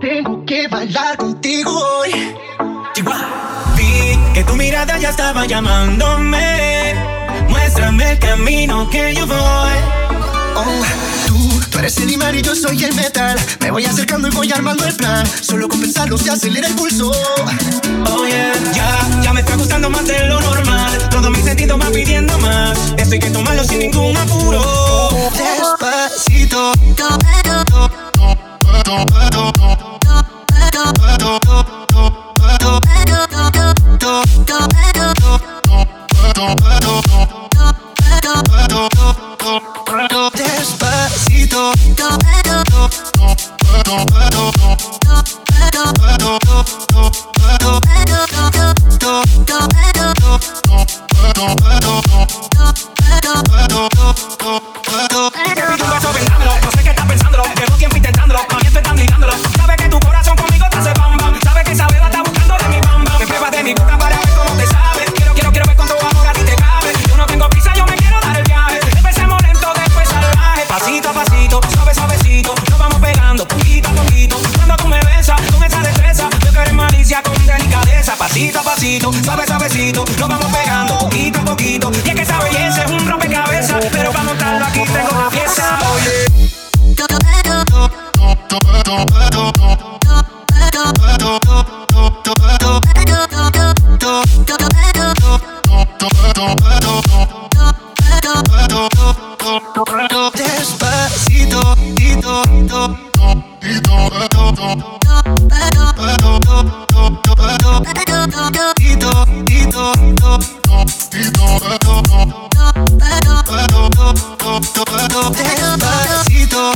Tengo que bailar contigo hoy. Vi que tu mirada ya estaba llamándome. Muéstrame el camino que yo voy. Oh, tú, eres el imán y yo soy el metal. Me voy acercando y voy armando el plan. Solo con pensarlo se acelera el pulso. Oh yeah, ya, ya me está gustando más de lo normal. Todo mi sentido va pidiendo más. Esto hay que tomarlo sin ningún apuro. Despacito. Pasito, suave, suavecito. Nos vamos pegando poquito a poquito. Y es que esa belleza es un rompecabezas. Pero para montarlo aquí tengo una pieza. Oye. Despacito, tito,